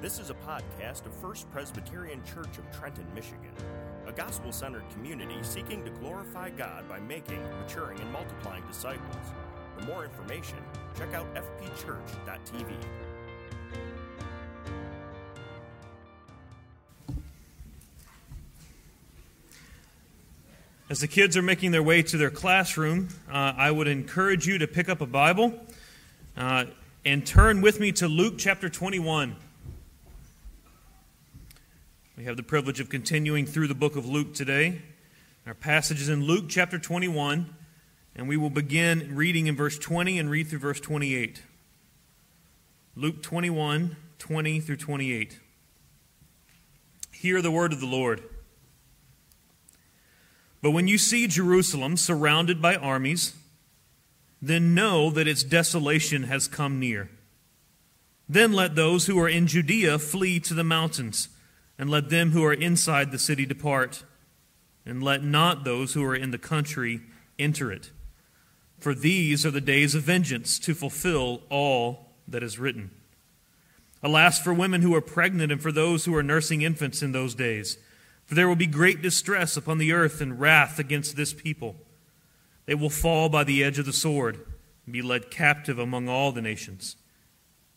This is a podcast of First Presbyterian Church of Trenton, Michigan, a gospel centered community seeking to glorify God by making, maturing, and multiplying disciples. For more information, check out fpchurch.tv. As the kids are making their way to their classroom, uh, I would encourage you to pick up a Bible uh, and turn with me to Luke chapter 21. Have the privilege of continuing through the book of Luke today. Our passage is in Luke chapter 21, and we will begin reading in verse 20 and read through verse 28. Luke 21, 20 through 28. Hear the word of the Lord. But when you see Jerusalem surrounded by armies, then know that its desolation has come near. Then let those who are in Judea flee to the mountains and let them who are inside the city depart, and let not those who are in the country enter it. For these are the days of vengeance to fulfill all that is written. Alas for women who are pregnant and for those who are nursing infants in those days, for there will be great distress upon the earth and wrath against this people. They will fall by the edge of the sword and be led captive among all the nations.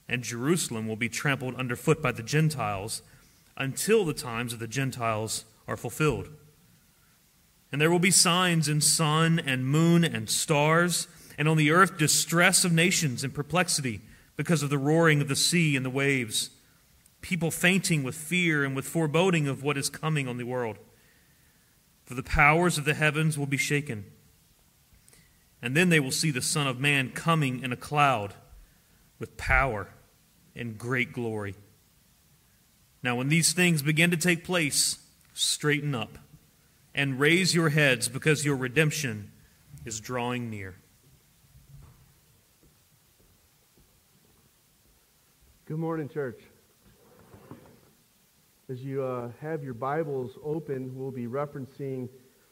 And Jerusalem will be trampled underfoot by the Gentiles until the times of the Gentiles are fulfilled. And there will be signs in sun and moon and stars, and on the earth distress of nations and perplexity because of the roaring of the sea and the waves, people fainting with fear and with foreboding of what is coming on the world. For the powers of the heavens will be shaken. And then they will see the Son of Man coming in a cloud with power and great glory. Now, when these things begin to take place, straighten up and raise your heads because your redemption is drawing near. Good morning, church. As you uh, have your Bibles open, we'll be referencing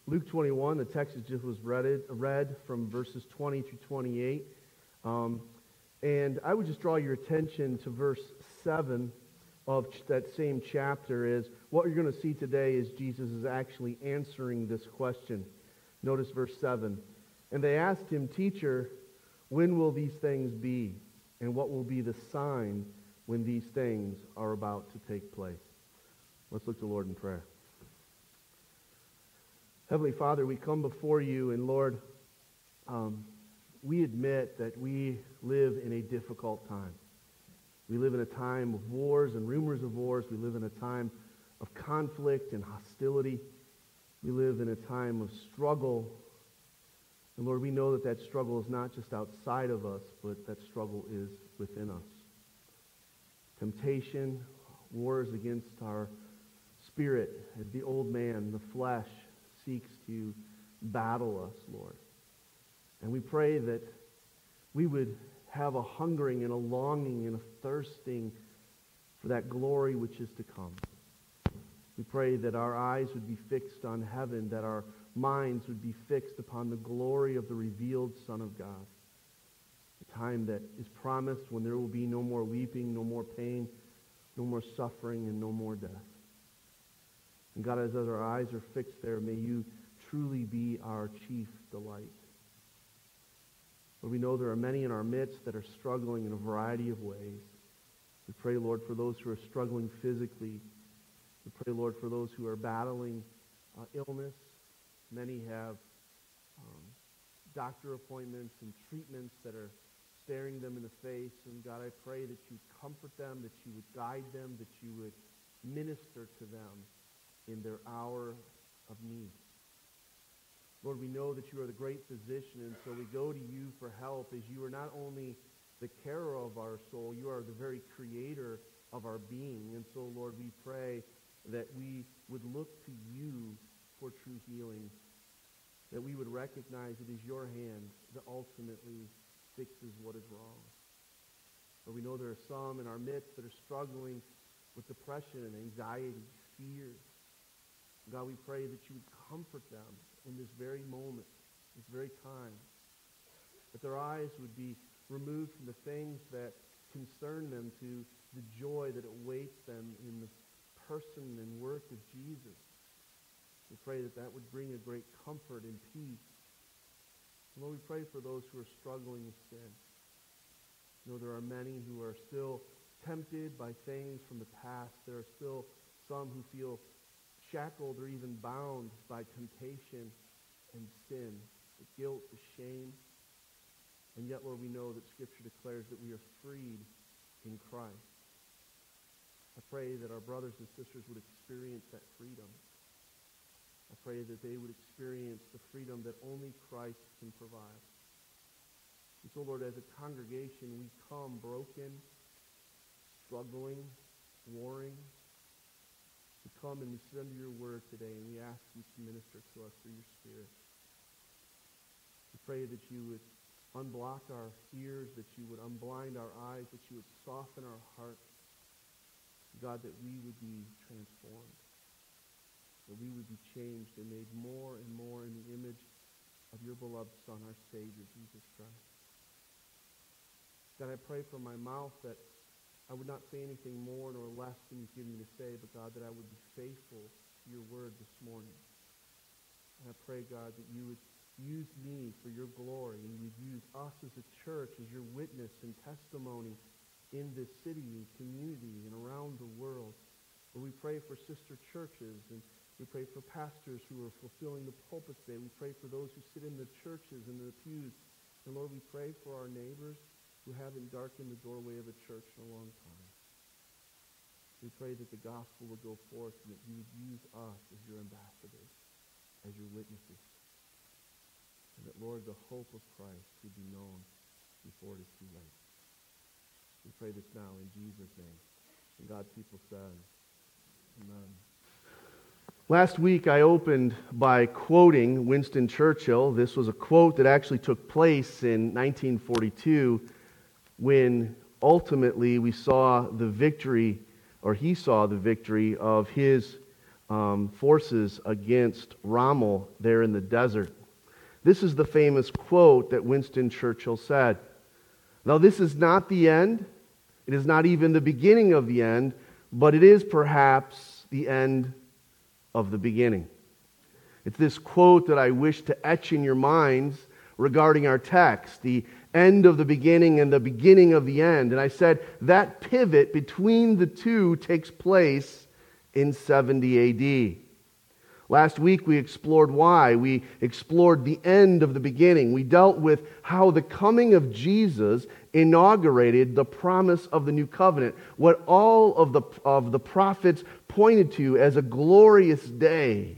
Luke 21. The text that just was read, read from verses 20 through 28. Um, and I would just draw your attention to verse 7 of that same chapter is what you're going to see today is Jesus is actually answering this question. Notice verse 7. And they asked him, Teacher, when will these things be? And what will be the sign when these things are about to take place? Let's look to the Lord in prayer. Heavenly Father, we come before you, and Lord, um, we admit that we live in a difficult time. We live in a time of wars and rumors of wars. We live in a time of conflict and hostility. We live in a time of struggle. And Lord, we know that that struggle is not just outside of us, but that struggle is within us. Temptation, wars against our spirit, the old man, the flesh, seeks to battle us, Lord. And we pray that we would have a hungering and a longing and a thirsting for that glory which is to come. We pray that our eyes would be fixed on heaven, that our minds would be fixed upon the glory of the revealed Son of God. The time that is promised when there will be no more weeping, no more pain, no more suffering, and no more death. And God, as our eyes are fixed there, may you truly be our chief delight. Lord, we know there are many in our midst that are struggling in a variety of ways. We pray, Lord, for those who are struggling physically. We pray, Lord, for those who are battling uh, illness. Many have um, doctor appointments and treatments that are staring them in the face. And God, I pray that you comfort them, that you would guide them, that you would minister to them in their hour of need. Lord, we know that you are the great physician, and so we go to you for help as you are not only the carer of our soul, you are the very creator of our being. And so, Lord, we pray that we would look to you for true healing, that we would recognize it is your hand that ultimately fixes what is wrong. But we know there are some in our midst that are struggling with depression and anxiety, fear. God, we pray that you would comfort them in this very moment, this very time. That their eyes would be removed from the things that concern them to the joy that awaits them in the person and work of Jesus. We pray that that would bring a great comfort and peace. Lord, we pray for those who are struggling with sin. You know, there are many who are still tempted by things from the past. There are still some who feel shackled or even bound by temptation and sin, the guilt, the shame. And yet, Lord, we know that Scripture declares that we are freed in Christ. I pray that our brothers and sisters would experience that freedom. I pray that they would experience the freedom that only Christ can provide. And so, Lord, as a congregation, we come broken, struggling, warring. We come and we sit under your word today, and we ask you to minister to us through your Spirit. We pray that you would unblock our ears, that you would unblind our eyes, that you would soften our hearts. God, that we would be transformed, that we would be changed and made more and more in the image of your beloved Son, our Savior, Jesus Christ. God, I pray for my mouth that I would not say anything more nor less than you've given me to say, but God, that I would be faithful to your word this morning. And I pray, God, that you would use me for your glory and you would use us as a church as your witness and testimony in this city and community and around the world. Lord, we pray for sister churches and we pray for pastors who are fulfilling the pulpit today. We pray for those who sit in the churches and the pews. And Lord, we pray for our neighbors who haven't darkened the doorway of a church in a long time. We pray that the gospel would go forth and that you would use us as your ambassadors, as your witnesses. And that, Lord, the hope of Christ would be known before it is too late. We pray this now in Jesus' name. And God's people said, Amen. Last week I opened by quoting Winston Churchill. This was a quote that actually took place in 1942 when ultimately we saw the victory, or he saw the victory of his um, forces against Rommel there in the desert. This is the famous quote that Winston Churchill said. Now, this is not the end. It is not even the beginning of the end, but it is perhaps the end of the beginning. It's this quote that I wish to etch in your minds regarding our text the end of the beginning and the beginning of the end. And I said that pivot between the two takes place in 70 AD. Last week we explored why. We explored the end of the beginning. We dealt with how the coming of Jesus inaugurated the promise of the new covenant, what all of the, of the prophets pointed to as a glorious day.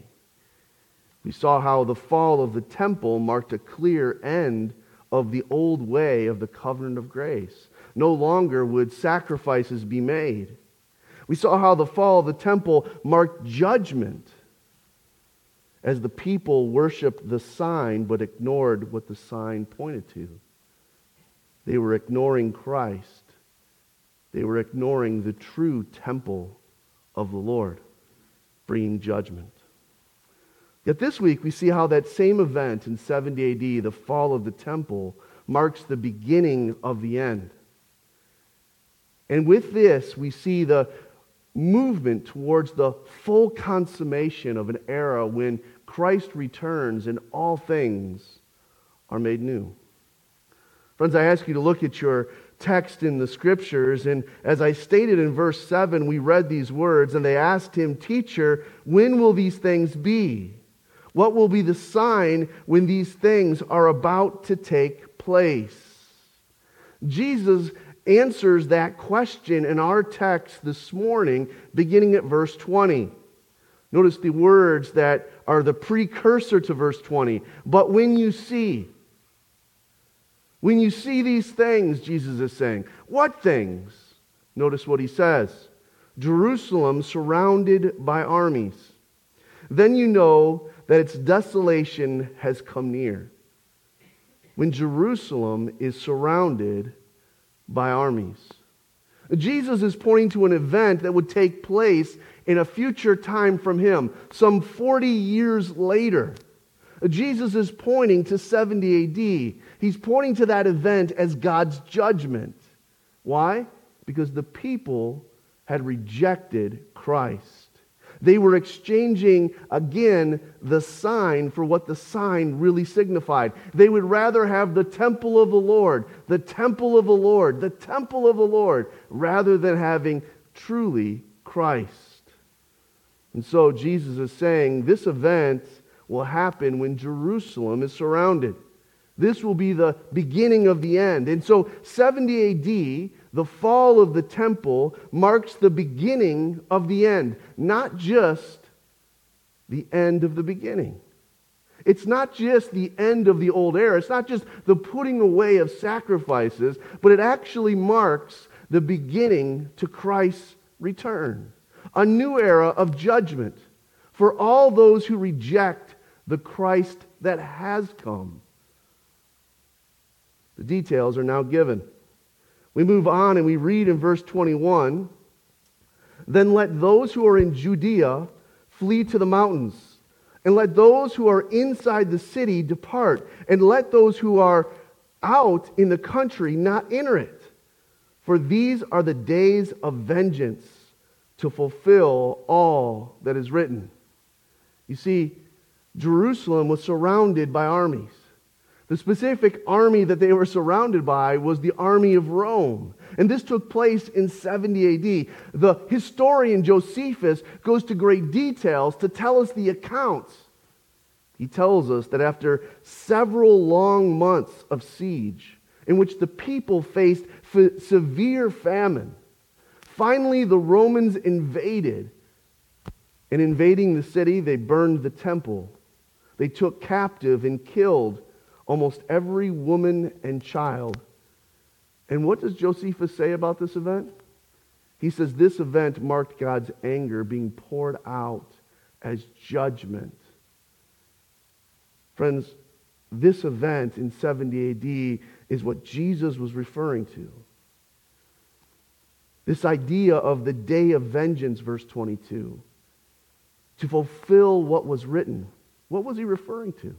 We saw how the fall of the temple marked a clear end of the old way of the covenant of grace. No longer would sacrifices be made. We saw how the fall of the temple marked judgment as the people worshiped the sign but ignored what the sign pointed to. They were ignoring Christ. They were ignoring the true temple of the Lord, bringing judgment. Yet this week we see how that same event in 70 AD, the fall of the temple, marks the beginning of the end. And with this, we see the movement towards the full consummation of an era when Christ returns and all things are made new. Friends, I ask you to look at your text in the scriptures. And as I stated in verse 7, we read these words, and they asked him, Teacher, when will these things be? What will be the sign when these things are about to take place? Jesus answers that question in our text this morning, beginning at verse 20. Notice the words that are the precursor to verse 20. But when you see, when you see these things, Jesus is saying, what things? Notice what he says Jerusalem surrounded by armies. Then you know that its desolation has come near. When Jerusalem is surrounded by armies. Jesus is pointing to an event that would take place in a future time from him, some 40 years later. Jesus is pointing to 70 AD. He's pointing to that event as God's judgment. Why? Because the people had rejected Christ. They were exchanging again the sign for what the sign really signified. They would rather have the temple of the Lord, the temple of the Lord, the temple of the Lord, rather than having truly Christ. And so Jesus is saying this event will happen when Jerusalem is surrounded. This will be the beginning of the end. And so 70 AD, the fall of the temple, marks the beginning of the end, not just the end of the beginning. It's not just the end of the old era. It's not just the putting away of sacrifices, but it actually marks the beginning to Christ's return. A new era of judgment for all those who reject the Christ that has come. The details are now given. We move on and we read in verse 21 Then let those who are in Judea flee to the mountains, and let those who are inside the city depart, and let those who are out in the country not enter it. For these are the days of vengeance to fulfill all that is written. You see, Jerusalem was surrounded by armies. The specific army that they were surrounded by was the army of Rome. And this took place in 70 AD. The historian Josephus goes to great details to tell us the accounts. He tells us that after several long months of siege, in which the people faced f- severe famine, finally the Romans invaded. And invading the city, they burned the temple. They took captive and killed almost every woman and child. And what does Josephus say about this event? He says this event marked God's anger being poured out as judgment. Friends, this event in 70 AD is what Jesus was referring to. This idea of the day of vengeance, verse 22, to fulfill what was written. What was he referring to?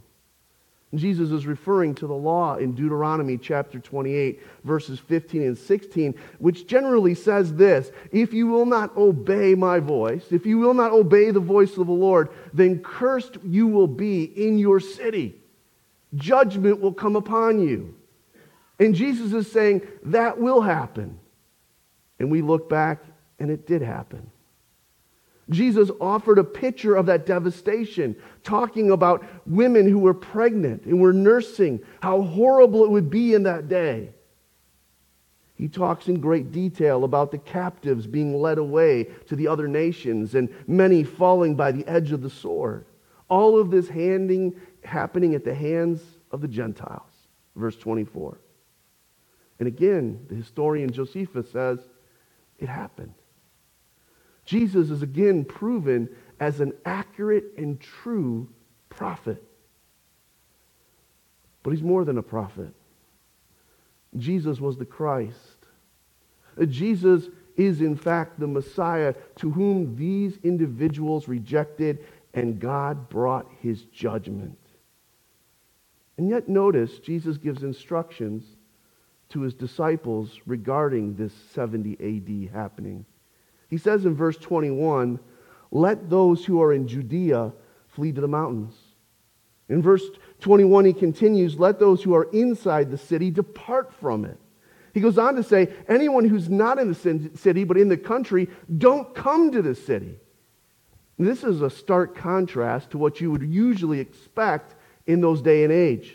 Jesus is referring to the law in Deuteronomy chapter 28, verses 15 and 16, which generally says this If you will not obey my voice, if you will not obey the voice of the Lord, then cursed you will be in your city. Judgment will come upon you. And Jesus is saying that will happen. And we look back, and it did happen. Jesus offered a picture of that devastation, talking about women who were pregnant and were nursing, how horrible it would be in that day. He talks in great detail about the captives being led away to the other nations and many falling by the edge of the sword. All of this handing, happening at the hands of the Gentiles. Verse 24. And again, the historian Josephus says, it happened. Jesus is again proven as an accurate and true prophet. But he's more than a prophet. Jesus was the Christ. Jesus is, in fact, the Messiah to whom these individuals rejected, and God brought his judgment. And yet, notice, Jesus gives instructions to his disciples regarding this 70 AD happening. He says in verse 21, let those who are in Judea flee to the mountains. In verse 21, he continues, let those who are inside the city depart from it. He goes on to say, anyone who's not in the city but in the country, don't come to the city. This is a stark contrast to what you would usually expect in those day and age.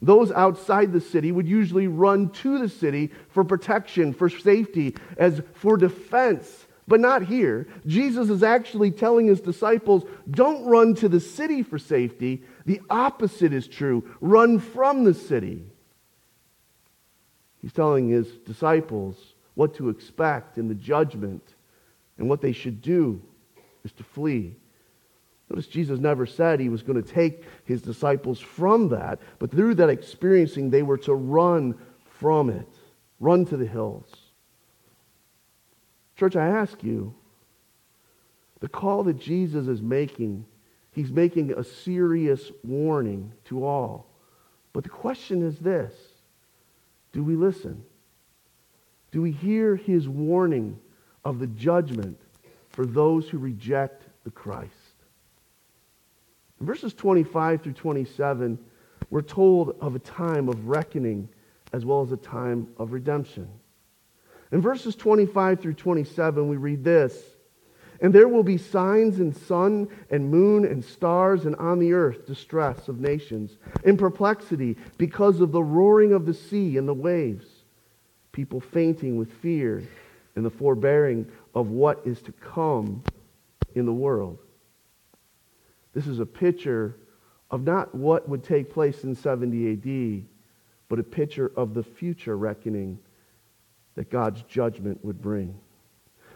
Those outside the city would usually run to the city for protection, for safety, as for defense but not here. Jesus is actually telling his disciples don't run to the city for safety. The opposite is true run from the city. He's telling his disciples what to expect in the judgment and what they should do is to flee. Notice Jesus never said he was going to take his disciples from that, but through that experiencing, they were to run from it, run to the hills. Church, I ask you, the call that Jesus is making, he's making a serious warning to all. But the question is this do we listen? Do we hear his warning of the judgment for those who reject the Christ? In verses 25 through 27, we're told of a time of reckoning as well as a time of redemption. In verses 25 through 27, we read this And there will be signs in sun and moon and stars, and on the earth distress of nations, in perplexity because of the roaring of the sea and the waves, people fainting with fear and the forbearing of what is to come in the world. This is a picture of not what would take place in 70 AD, but a picture of the future reckoning that God's judgment would bring.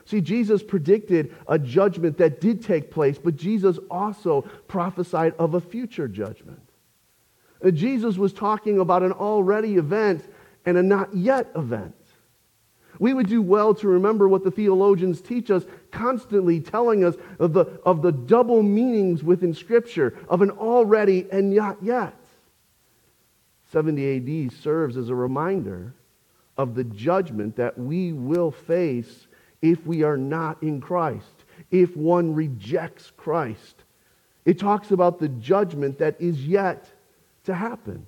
See, Jesus predicted a judgment that did take place, but Jesus also prophesied of a future judgment. Uh, Jesus was talking about an already event and a not yet event. We would do well to remember what the theologians teach us, constantly telling us of the, of the double meanings within Scripture, of an already and not yet. 70 AD serves as a reminder of the judgment that we will face if we are not in Christ, if one rejects Christ. It talks about the judgment that is yet to happen.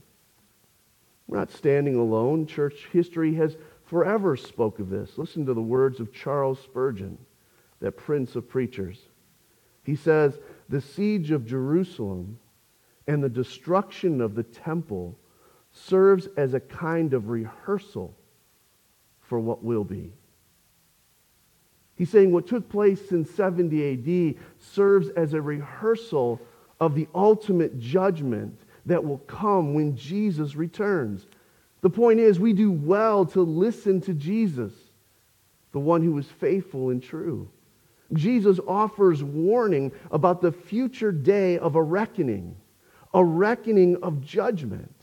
We're not standing alone. Church history has forever spoke of this. Listen to the words of Charles Spurgeon, that prince of preachers. He says, The siege of Jerusalem and the destruction of the temple serves as a kind of rehearsal for what will be. He's saying what took place in 70 AD serves as a rehearsal of the ultimate judgment that will come when Jesus returns. The point is, we do well to listen to Jesus, the one who is faithful and true. Jesus offers warning about the future day of a reckoning, a reckoning of judgment.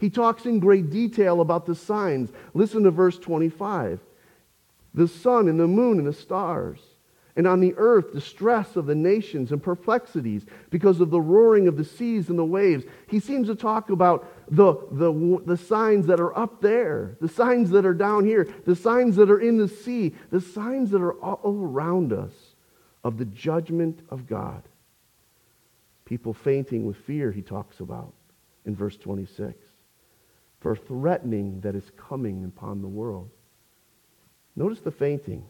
He talks in great detail about the signs. Listen to verse 25. The sun and the moon and the stars, and on the earth the distress of the nations and perplexities because of the roaring of the seas and the waves. He seems to talk about the, the, the signs that are up there, the signs that are down here, the signs that are in the sea, the signs that are all around us of the judgment of God. People fainting with fear, he talks about in verse 26 for threatening that is coming upon the world. Notice the fainting.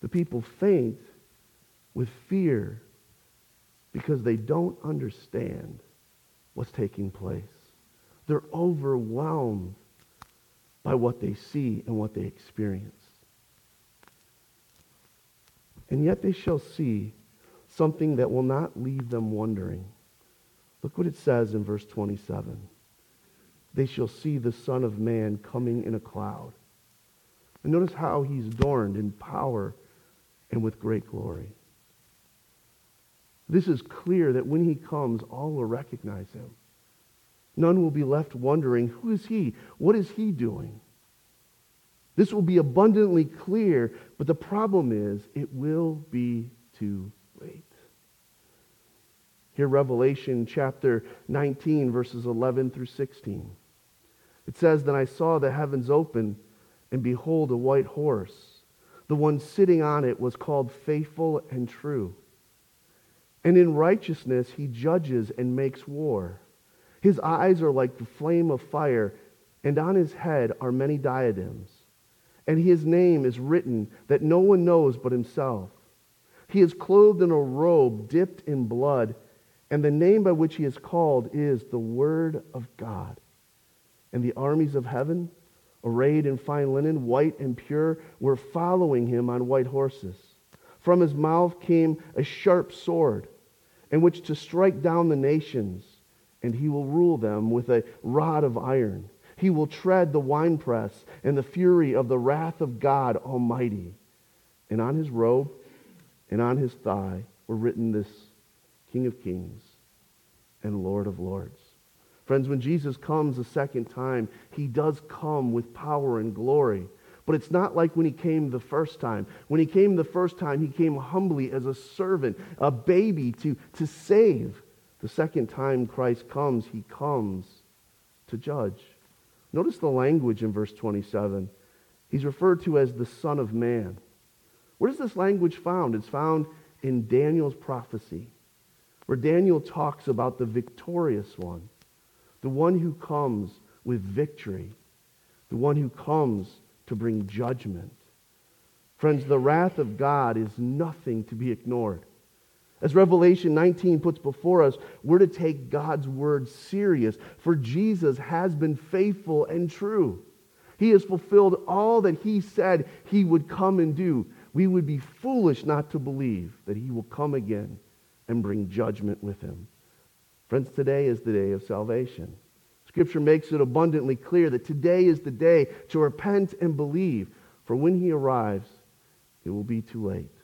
The people faint with fear because they don't understand what's taking place. They're overwhelmed by what they see and what they experience. And yet they shall see something that will not leave them wondering. Look what it says in verse 27 they shall see the Son of Man coming in a cloud. And notice how he's adorned in power and with great glory. This is clear that when he comes, all will recognize him. None will be left wondering, who is he? What is he doing? This will be abundantly clear, but the problem is it will be too late. Here, Revelation chapter 19, verses 11 through 16. It says, Then I saw the heavens open, and behold, a white horse. The one sitting on it was called Faithful and True. And in righteousness he judges and makes war. His eyes are like the flame of fire, and on his head are many diadems. And his name is written that no one knows but himself. He is clothed in a robe dipped in blood, and the name by which he is called is the Word of God and the armies of heaven, arrayed in fine linen, white and pure, were following him on white horses. From his mouth came a sharp sword, in which to strike down the nations, and he will rule them with a rod of iron. He will tread the winepress and the fury of the wrath of God Almighty. And on his robe and on his thigh were written this King of Kings and Lord of Lords. Friends, when Jesus comes a second time, he does come with power and glory. But it's not like when he came the first time. When he came the first time, he came humbly as a servant, a baby to, to save. The second time Christ comes, he comes to judge. Notice the language in verse 27. He's referred to as the Son of Man. Where is this language found? It's found in Daniel's prophecy, where Daniel talks about the victorious one, the one who comes with victory, the one who comes to bring judgment. Friends, the wrath of God is nothing to be ignored. As Revelation 19 puts before us, we're to take God's word serious, for Jesus has been faithful and true. He has fulfilled all that he said he would come and do. We would be foolish not to believe that he will come again and bring judgment with him. Friends, today is the day of salvation. Scripture makes it abundantly clear that today is the day to repent and believe, for when he arrives, it will be too late.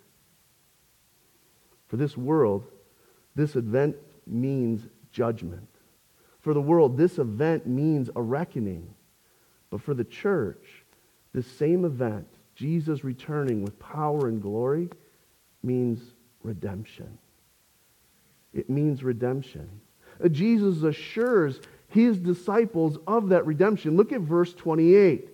For this world, this event means judgment. For the world, this event means a reckoning. But for the church, this same event, Jesus returning with power and glory, means redemption. It means redemption. Jesus assures his disciples of that redemption. Look at verse 28.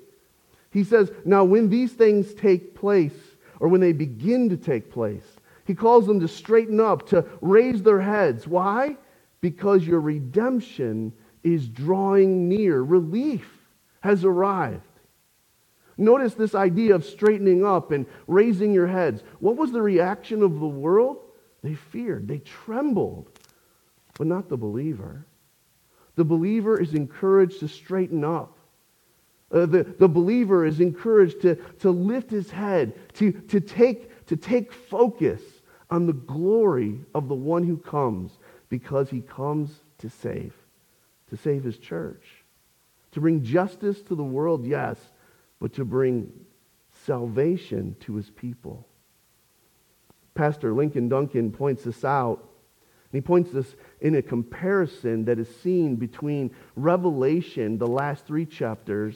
He says, Now when these things take place, or when they begin to take place, he calls them to straighten up, to raise their heads. Why? Because your redemption is drawing near. Relief has arrived. Notice this idea of straightening up and raising your heads. What was the reaction of the world? They feared, they trembled, but not the believer. The believer is encouraged to straighten up. Uh, the, the believer is encouraged to, to lift his head, to, to, take, to take focus on the glory of the one who comes because he comes to save, to save his church. To bring justice to the world, yes, but to bring salvation to his people. Pastor Ligon Duncan points this out. And he points this in a comparison that is seen between Revelation, the last three chapters,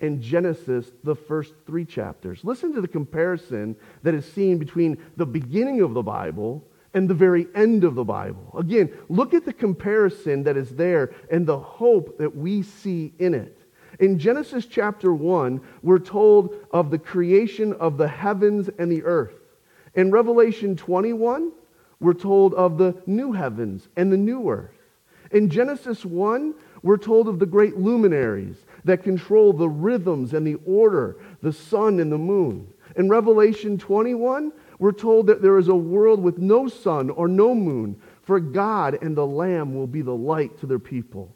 and Genesis, the first three chapters. Listen to the comparison that is seen between the beginning of the Bible and the very end of the Bible. Again, look at the comparison that is there and the hope that we see in it. In Genesis chapter 1, we're told of the creation of the heavens and the earth. In Revelation 21, we're told of the new heavens and the new earth. In Genesis 1, we're told of the great luminaries that control the rhythms and the order, the sun and the moon. In Revelation 21, we're told that there is a world with no sun or no moon, for God and the Lamb will be the light to their people.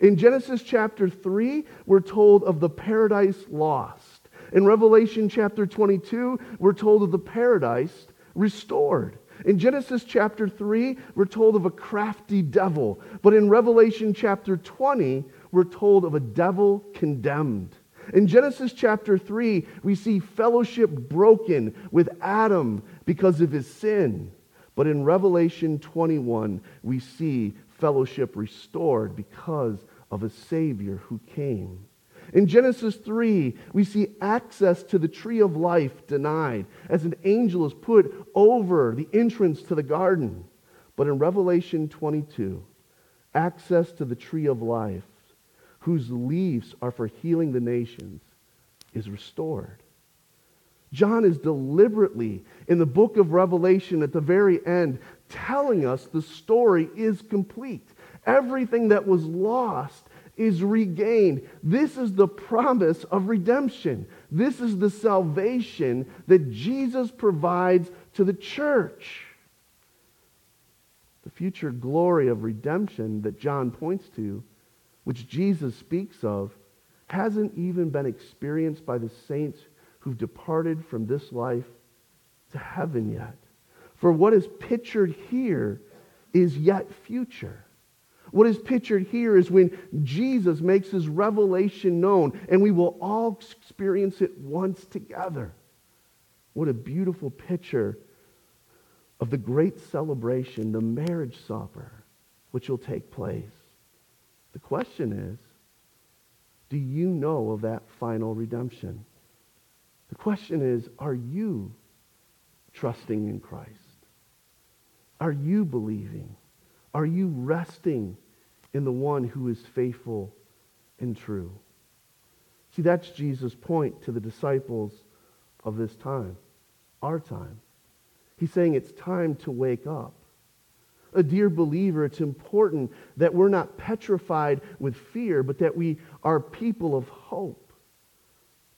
In Genesis chapter 3, we're told of the paradise lost. In Revelation chapter 22, we're told of the paradise restored. In Genesis chapter 3, we're told of a crafty devil. But in Revelation chapter 20, we're told of a devil condemned. In Genesis chapter 3, we see fellowship broken with Adam because of his sin. But in Revelation 21, we see fellowship restored because of a Savior who came. In Genesis 3, we see access to the tree of life denied as an angel is put over the entrance to the garden. But in Revelation 22, access to the tree of life whose leaves are for healing the nations, is restored. John is deliberately, in the book of Revelation at the very end, telling us the story is complete. Everything that was lost is regained. This is the promise of redemption. This is the salvation that Jesus provides to the church. The future glory of redemption that John points to which Jesus speaks of, hasn't even been experienced by the saints who've departed from this life to heaven yet. For what is pictured here is yet future. What is pictured here is when Jesus makes his revelation known, and we will all experience it once together. What a beautiful picture of the great celebration, the marriage supper, which will take place. The question is, do you know of that final redemption? The question is, are you trusting in Christ? Are you believing? Are you resting in the one who is faithful and true? See, that's Jesus' point to the disciples of this time, our time. He's saying it's time to wake up. A dear believer, it's important that we're not petrified with fear, but that we are people of hope,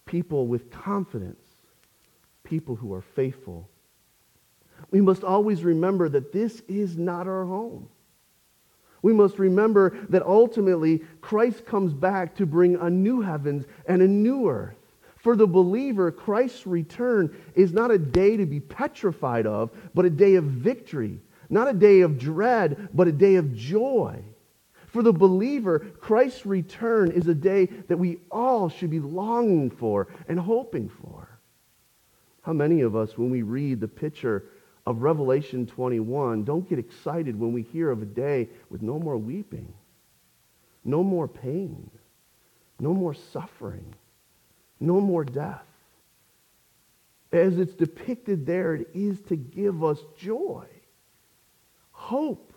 people with confidence, people who are faithful. We must always remember that this is not our home. We must remember that ultimately Christ comes back to bring a new heavens and a new earth. For the believer, Christ's return is not a day to be petrified of, but a day of victory. Not a day of dread, but a day of joy. For the believer, Christ's return is a day that we all should be longing for and hoping for. How many of us, when we read the picture of Revelation 21 don't get excited when we hear of a day with no more weeping, no more pain, no more suffering, no more death. As it's depicted there, it is to give us joy, hope.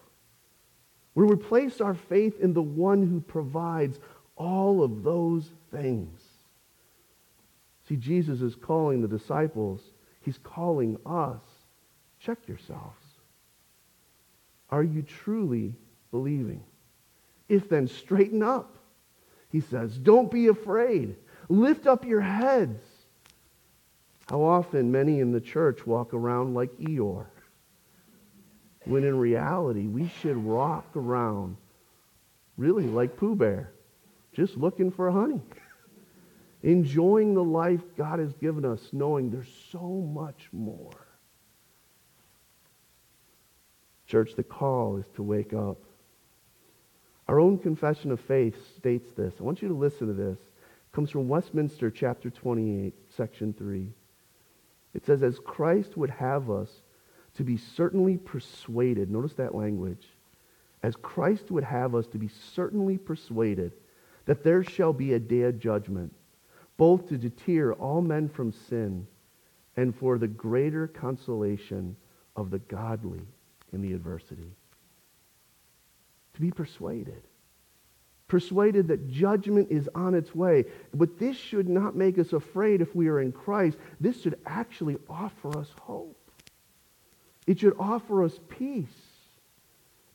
We replace our faith in the one who provides all of those things. See, Jesus is calling the disciples, he's calling us Check yourselves. Are you truly believing? If then, straighten up. He says, don't be afraid. Lift up your heads. How often many in the church walk around like Eeyore, when in reality we should walk around really like Pooh Bear, just looking for honey, enjoying the life God has given us, knowing there's so much more. Church, the call is to wake up. Our own confession of faith states this. I want you to listen to this. It comes from Westminster chapter 28, section 3. It says, As Christ would have us to be certainly persuaded, notice that language, as Christ would have us to be certainly persuaded that there shall be a day of judgment, both to deter all men from sin and for the greater consolation of the godly in the adversity. To be persuaded. Persuaded that judgment is on its way. But this should not make us afraid if we are in Christ. This should actually offer us hope. It should offer us peace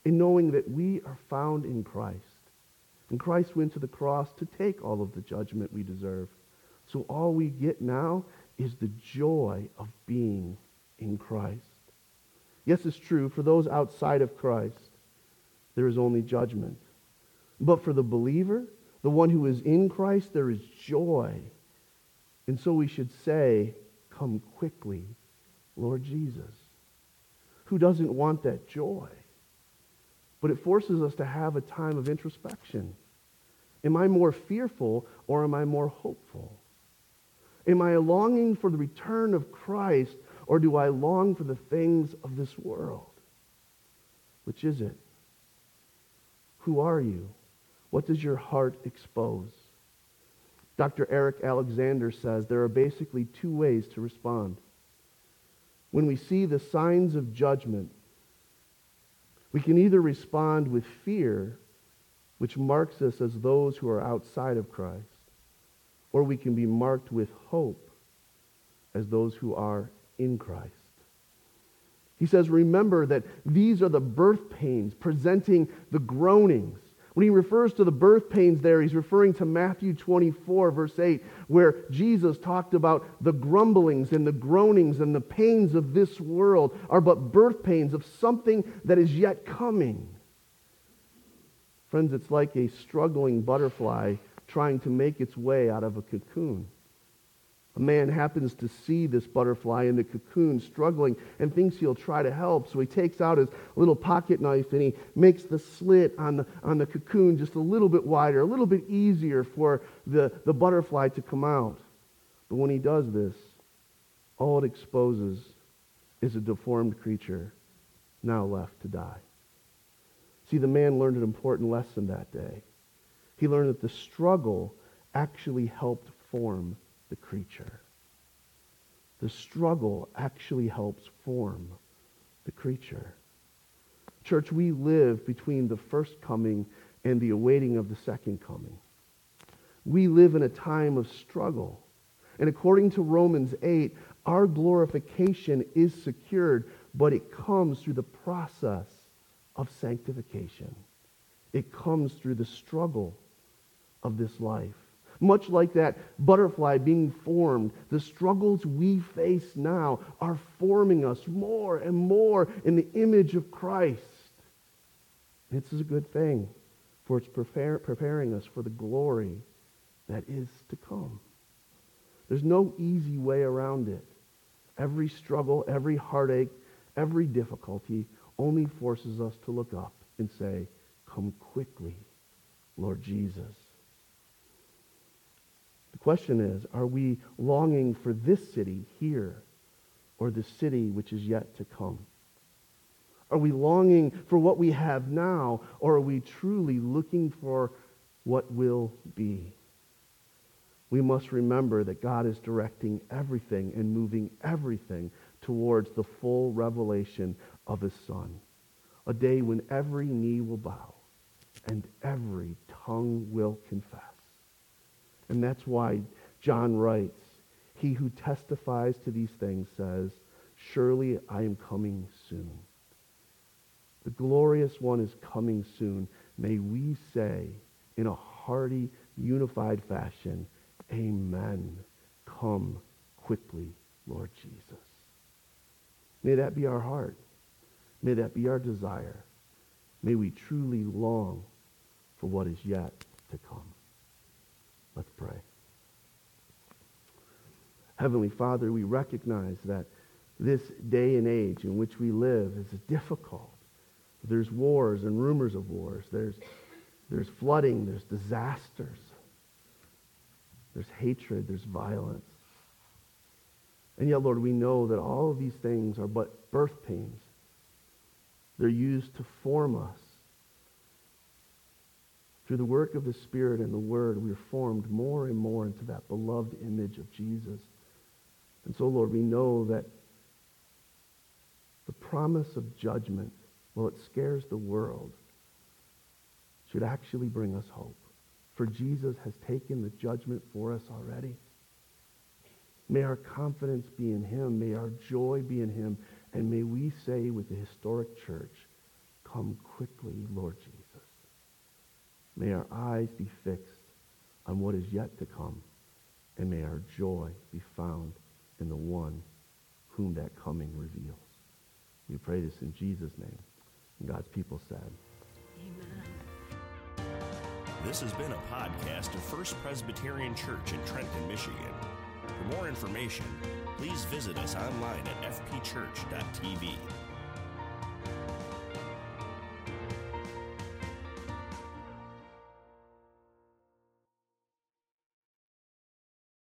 in knowing that we are found in Christ. And Christ went to the cross to take all of the judgment we deserve. So all we get now is the joy of being in Christ. Yes, it's true. For those outside of Christ, there is only judgment. But for the believer, the one who is in Christ, there is joy. And so we should say, Come quickly, Lord Jesus. Who doesn't want that joy? But it forces us to have a time of introspection. Am I more fearful or am I more hopeful? Am I longing for the return of Christ or do I long for the things of this world? Which is it? Who are you? What does your heart expose? Dr. Eric Alexander says there are basically two ways to respond. When we see the signs of judgment, we can either respond with fear, which marks us as those who are outside of Christ, or we can be marked with hope as those who are in Christ. He says, remember that these are the birth pains presenting the groanings. When he refers to the birth pains there, he's referring to Matthew 24, verse 8, where Jesus talked about the grumblings and the groanings and the pains of this world are but birth pains of something that is yet coming. Friends, it's like a struggling butterfly trying to make its way out of a cocoon. A man happens to see this butterfly in the cocoon struggling and thinks he'll try to help. So he takes out his little pocket knife and he makes the slit on the, on the cocoon just a little bit wider, a little bit easier for the, the butterfly to come out. But when he does this, all it exposes is a deformed creature now left to die. See, the man learned an important lesson that day. He learned that the struggle actually helped form the creature. The struggle actually helps form the creature. Church, we live between the first coming and the awaiting of the second coming. we live in a time of struggle. And according to Romans 8, our glorification is secured, but it comes through the process of sanctification. It comes through the struggle of this life. Much like that butterfly being formed, the struggles we face now are forming us more and more in the image of Christ. This is a good thing, for it's prepare, preparing us for the glory that is to come. There's no easy way around it. Every struggle, every heartache, every difficulty only forces us to look up and say, Come quickly, Lord Jesus. Question is, are we longing for this city here or the city which is yet to come? Are we longing for what we have now or are we truly looking for what will be? We must remember that God is directing everything and moving everything towards the full revelation of his Son. A day when every knee will bow and every tongue will confess. And that's why John writes, He who testifies to these things says, Surely I am coming soon. The glorious one is coming soon. May we say in a hearty, unified fashion, Amen. Come quickly, Lord Jesus. May that be our heart. May that be our desire. May we truly long for what is yet to come. Let's pray. Heavenly Father, we recognize that this day and age in which we live is difficult. There's wars and rumors of wars. There's, there's flooding. There's disasters. There's hatred. There's violence. And yet, Lord, we know that all of these things are but birth pains. They're used to form us through the work of the Spirit and the Word, we are formed more and more into that beloved image of Jesus. And so, Lord, we know that the promise of judgment, while it scares the world, should actually bring us hope. For Jesus has taken the judgment for us already. May our confidence be in him. May our joy be in him. And may we say with the historic church, come quickly, Lord Jesus. May our eyes be fixed on what is yet to come, and may our joy be found in the one whom that coming reveals. We pray this in Jesus' name. And God's people said, Amen. This has been a podcast of First Presbyterian Church in Trenton, Michigan. For more information, please visit us online at fpchurch.tv.